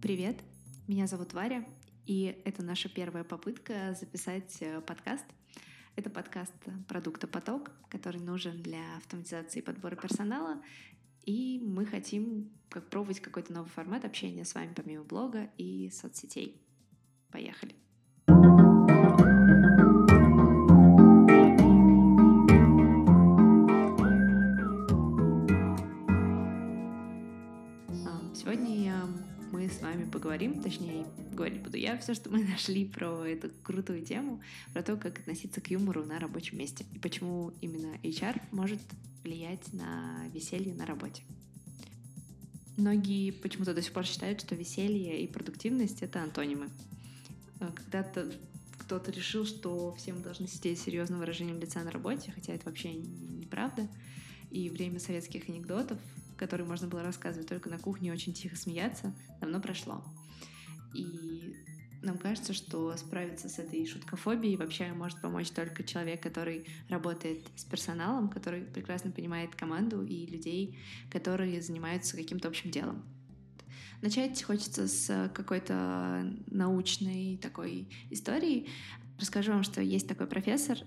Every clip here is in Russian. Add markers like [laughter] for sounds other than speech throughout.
Привет, меня зовут Варя, и это наша первая попытка записать э, подкаст. Это подкаст продукта «Поток», который нужен для автоматизации и подбора персонала, и мы хотим как пробовать какой-то новый формат общения с вами помимо блога и соцсетей. Поехали! Поговорим, точнее, говорить буду я, все, что мы [laughs] нашли про эту крутую тему, про то, как относиться к юмору на рабочем месте и почему именно HR может влиять на веселье на работе. Многие почему-то до сих пор считают, что веселье и продуктивность — это антонимы. А когда-то кто-то решил, что все мы должны сидеть серьезным выражением лица на работе, хотя это вообще неправда. И время советских анекдотов который можно было рассказывать только на кухне очень тихо смеяться, давно прошло. И нам кажется, что справиться с этой шуткофобией вообще может помочь только человек, который работает с персоналом, который прекрасно понимает команду и людей, которые занимаются каким-то общим делом. Начать хочется с какой-то научной такой истории. Расскажу вам, что есть такой профессор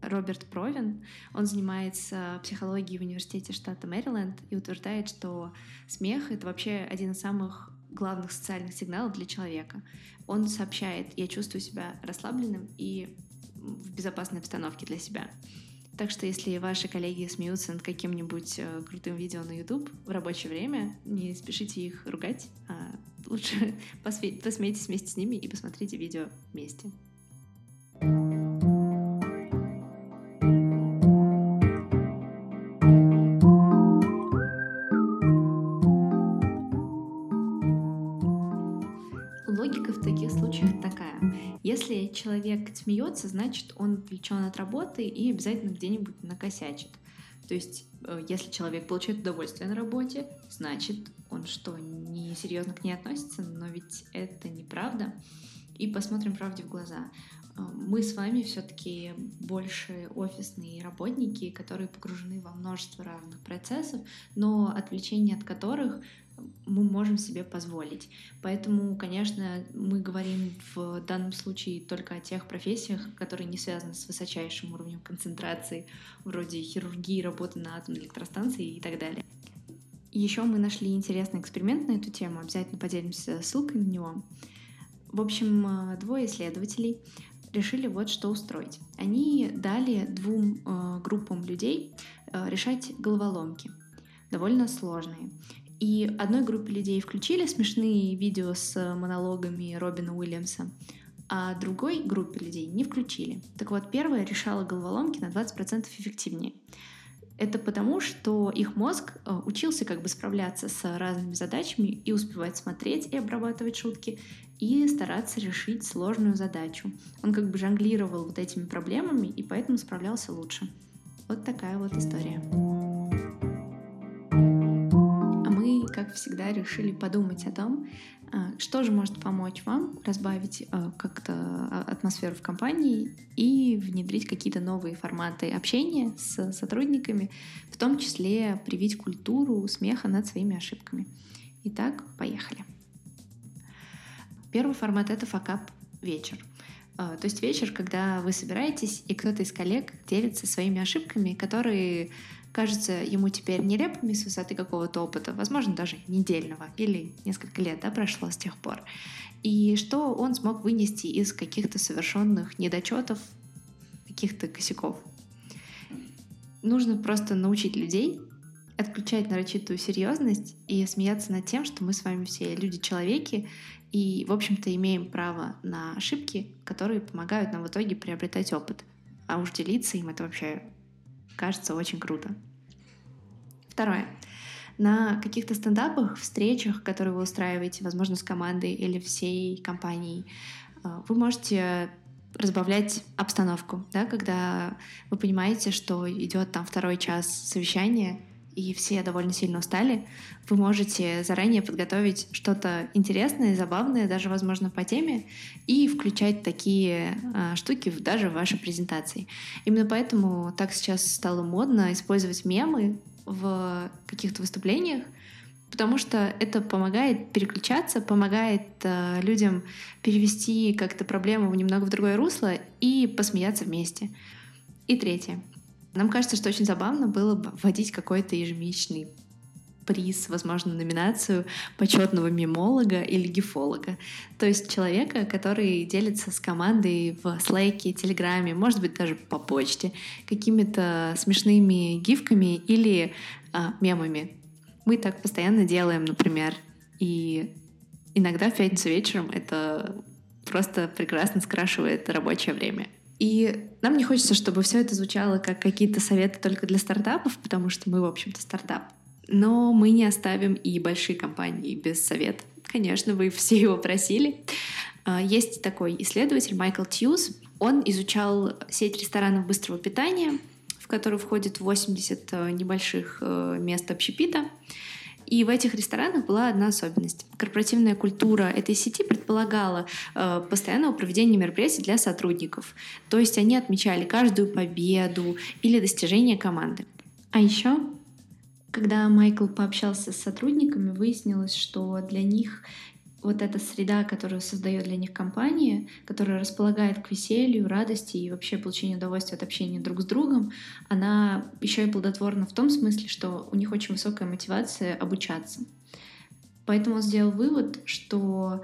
Роберт Провин. Он занимается психологией в университете штата Мэриленд и утверждает, что смех — это вообще один из самых главных социальных сигналов для человека. Он сообщает, я чувствую себя расслабленным и в безопасной обстановке для себя. Так что если ваши коллеги смеются над каким-нибудь э, крутым видео на YouTube в рабочее время, не спешите их ругать, а лучше [laughs] посмейтесь вместе с ними и посмотрите видео вместе. Если человек смеется, значит, он отвлечен от работы и обязательно где-нибудь накосячит. То есть, э, если человек получает удовольствие на работе, значит, он что, не серьезно к ней относится? Но ведь это неправда. И посмотрим правде в глаза. Э, мы с вами все-таки больше офисные работники, которые погружены во множество разных процессов, но отвлечение от которых мы можем себе позволить. Поэтому, конечно, мы говорим в данном случае только о тех профессиях, которые не связаны с высочайшим уровнем концентрации, вроде хирургии, работы на атомной электростанции и так далее. Еще мы нашли интересный эксперимент на эту тему, обязательно поделимся ссылкой на него. В общем, э, двое исследователей решили вот что устроить. Они дали двум э, группам людей э, решать головоломки, довольно сложные. И одной группе людей включили смешные видео с монологами Робина Уильямса, а другой группе людей не включили. Так вот, первая решала головоломки на 20% эффективнее. Это потому, что их мозг э, учился как бы справляться с разными задачами и успевать смотреть и обрабатывать шутки, и стараться решить сложную задачу. Он как бы жонглировал вот этими проблемами и поэтому справлялся лучше. Вот такая вот история всегда, решили подумать о том, а, что же может помочь вам разбавить а, как-то а, атмосферу в компании и внедрить какие-то новые форматы общения с сотрудниками, в том числе привить культуру смеха над своими ошибками. Итак, поехали. Первый формат — это факап вечер. То есть вечер, когда вы собираетесь, и кто-то из коллег делится своими ошибками, которые кажется ему теперь нелепыми с высоты какого-то опыта, возможно, даже недельного или несколько лет да, прошло с тех пор. И что он смог вынести из каких-то совершенных недочетов, каких-то косяков. Нужно просто научить людей отключать нарочитую серьезность и смеяться над тем, что мы с вами все люди-человеки, и, в общем-то, имеем право на ошибки, которые помогают нам в итоге приобретать опыт. А уж делиться им это вообще Кажется очень круто. Второе. На каких-то стендапах, встречах, которые вы устраиваете, возможно, с командой или всей компанией, э, вы можете разбавлять обстановку, да, когда вы понимаете, что идет там второй час совещания, и все довольно сильно устали, вы можете заранее подготовить что-то интересное, забавное, даже, возможно, по теме, и включать такие а, штуки даже в ваши презентации. Именно поэтому так сейчас стало модно использовать мемы в каких-то выступлениях, потому что это помогает переключаться, помогает э, людям перевести как-то проблему немного в другое русло и посмеяться вместе. И третье. Нам кажется, что очень забавно было бы вводить какой-то ежемесячный приз, возможно, номинацию почетного мемолога или гифолога. То есть человека, который делится с командой в слайке, телеграме, может быть, даже по почте, какими-то смешными гифками или а, мемами. Мы так постоянно делаем, например, и иногда в пятницу вечером это просто прекрасно скрашивает рабочее время. И нам не хочется, чтобы все это звучало как какие-то советы только для стартапов, потому что мы, в общем-то, стартап. Но мы не оставим и большие компании без совета. Конечно, вы все его просили. А, есть такой исследователь Майкл Тьюз. Он изучал сеть ресторанов быстрого питания, в которую входит 80 э, небольших э, мест общепита. И в этих ресторанах была одна особенность. Корпоративная культура этой сети предполагала э, постоянного проведения мероприятий для сотрудников. То есть они отмечали каждую победу или достижение команды. А еще когда Майкл пообщался с сотрудниками, выяснилось, что для них вот эта среда, которую создает для них компания, которая располагает к веселью, радости и вообще получению удовольствия от общения друг с другом, она еще и плодотворна в том смысле, что у них очень высокая мотивация обучаться. Поэтому он сделал вывод, что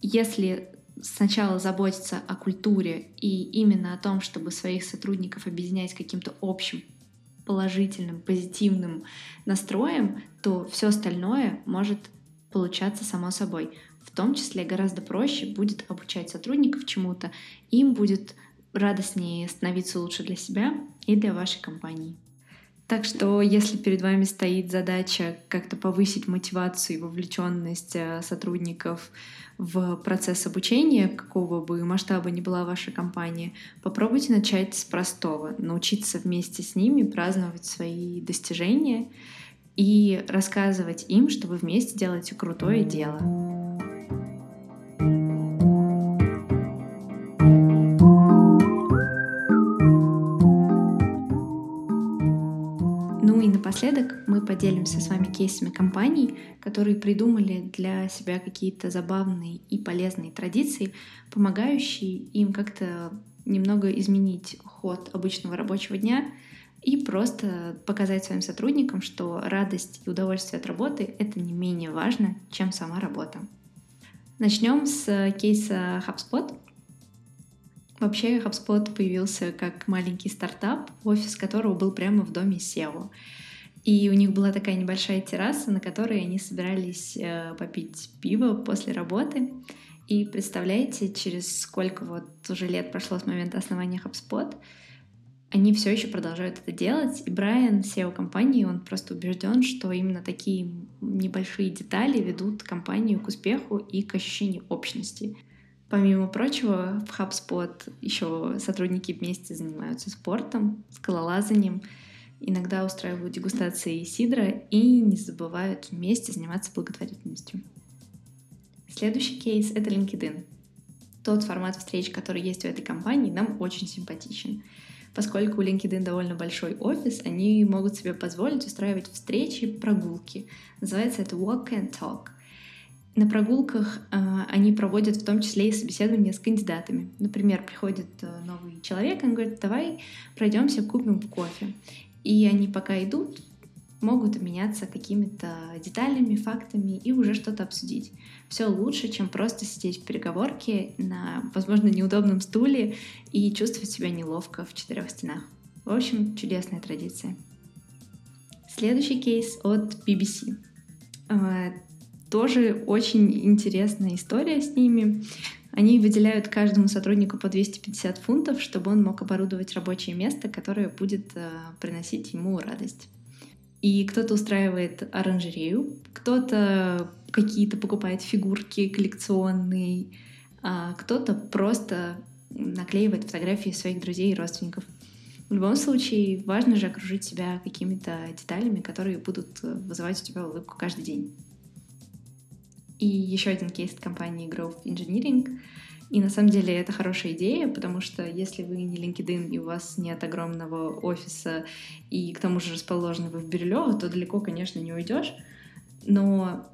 если сначала заботиться о культуре и именно о том, чтобы своих сотрудников объединять каким-то общим положительным, позитивным настроем, то все остальное может получаться само собой. В том числе гораздо проще будет обучать сотрудников чему-то, им будет радостнее становиться лучше для себя и для вашей компании. Так что, если перед вами стоит задача как-то повысить мотивацию и вовлеченность э, сотрудников в процесс обучения, какого бы масштаба ни была ваша компания, попробуйте начать с простого, научиться вместе с ними праздновать свои достижения и рассказывать им, что вы вместе делаете крутое дело. Напоследок мы поделимся с вами кейсами компаний, которые придумали для себя какие-то забавные и полезные традиции, помогающие им как-то немного изменить ход обычного рабочего дня и просто показать своим сотрудникам, что радость и удовольствие от работы — это не менее важно, чем сама работа. Начнем с кейса HubSpot. Вообще HubSpot появился как маленький стартап, офис которого был прямо в доме SEO. И у них была такая небольшая терраса, на которой они собирались э, попить пиво после работы. И представляете, через сколько вот уже лет прошло с момента основания HubSpot, они все еще продолжают это делать. И Брайан, SEO компании, он просто убежден, что именно такие небольшие детали ведут компанию к успеху и к ощущению общности. Помимо прочего, в HubSpot еще сотрудники вместе занимаются спортом, скалолазанием, иногда устраивают дегустации сидра и не забывают вместе заниматься благотворительностью. Следующий кейс — это LinkedIn. Тот формат встреч, который есть у этой компании, нам очень симпатичен. Поскольку у LinkedIn довольно большой офис, они могут себе позволить устраивать встречи, прогулки. Называется это Walk and Talk. На прогулках э, они проводят в том числе и собеседование с кандидатами. Например, приходит э, новый человек, он говорит, давай пройдемся, купим кофе. И они пока идут, могут обменяться какими-то деталями, фактами и уже что-то обсудить. Все лучше, чем просто сидеть в переговорке на, возможно, неудобном стуле и чувствовать себя неловко в четырех стенах. В общем, чудесная традиция. Следующий кейс от BBC. А, тоже очень интересная история с ними. Они выделяют каждому сотруднику по 250 фунтов, чтобы он мог оборудовать рабочее место, которое будет э, приносить ему радость. И кто-то устраивает оранжерею, кто-то какие-то покупает фигурки коллекционные, а кто-то просто наклеивает фотографии своих друзей и родственников. В любом случае, важно же окружить себя какими-то деталями, которые будут э, вызывать у тебя улыбку каждый день. И еще один кейс от компании Growth Engineering. И на самом деле это хорошая идея, потому что если вы не LinkedIn и у вас нет огромного офиса, и к тому же расположены вы в Бирюлево, то далеко, конечно, не уйдешь. но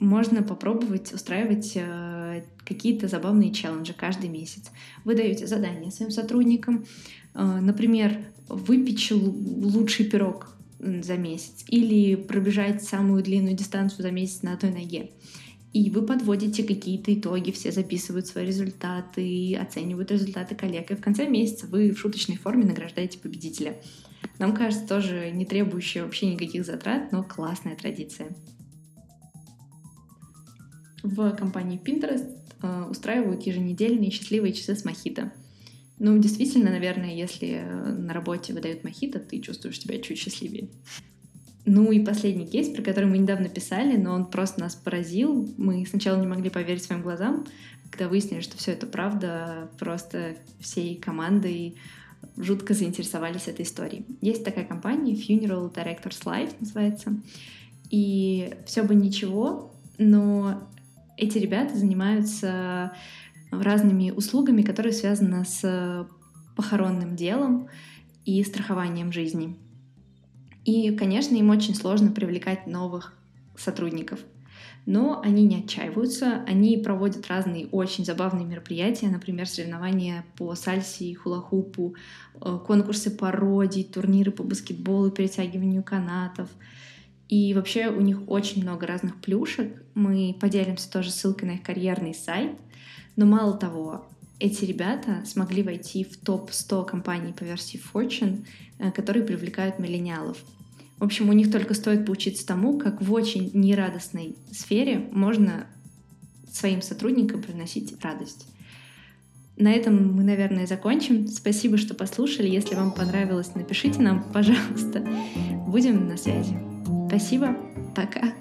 можно попробовать устраивать э, какие-то забавные челленджи каждый месяц. Вы даете задания своим сотрудникам, э, например, выпечь лучший пирог за месяц или пробежать самую длинную дистанцию за месяц на одной ноге. И вы подводите какие-то итоги, все записывают свои результаты, оценивают результаты коллег. И в конце месяца вы в шуточной форме награждаете победителя. Нам кажется, тоже не требующая вообще никаких затрат, но классная традиция. В компании Pinterest э, устраивают еженедельные счастливые часы с мохито. Ну, действительно, наверное, если на работе выдают мохито, ты чувствуешь себя чуть счастливее. Ну и последний кейс, про который мы недавно писали, но он просто нас поразил. Мы сначала не могли поверить своим глазам, когда выяснили, что все это правда, просто всей командой жутко заинтересовались этой историей. Есть такая компания Funeral Directors Life называется. И все бы ничего, но эти ребята занимаются разными услугами, которые связаны с похоронным делом и страхованием жизни. И, конечно, им очень сложно привлекать новых сотрудников. Но они не отчаиваются, они проводят разные очень забавные мероприятия, например, соревнования по сальсе и хула-хупу, э, конкурсы пародий, турниры по баскетболу, перетягиванию канатов. И вообще у них очень много разных плюшек. Мы поделимся тоже ссылкой на их карьерный сайт. Но мало того, эти ребята смогли войти в топ-100 компаний по версии Fortune, э, которые привлекают миллениалов. В общем, у них только стоит поучиться тому, как в очень нерадостной сфере можно своим сотрудникам приносить радость. На этом мы, наверное, закончим. Спасибо, что послушали. Если вам понравилось, напишите нам, [laughs] пожалуйста. Будем на связи. Спасибо. Пока.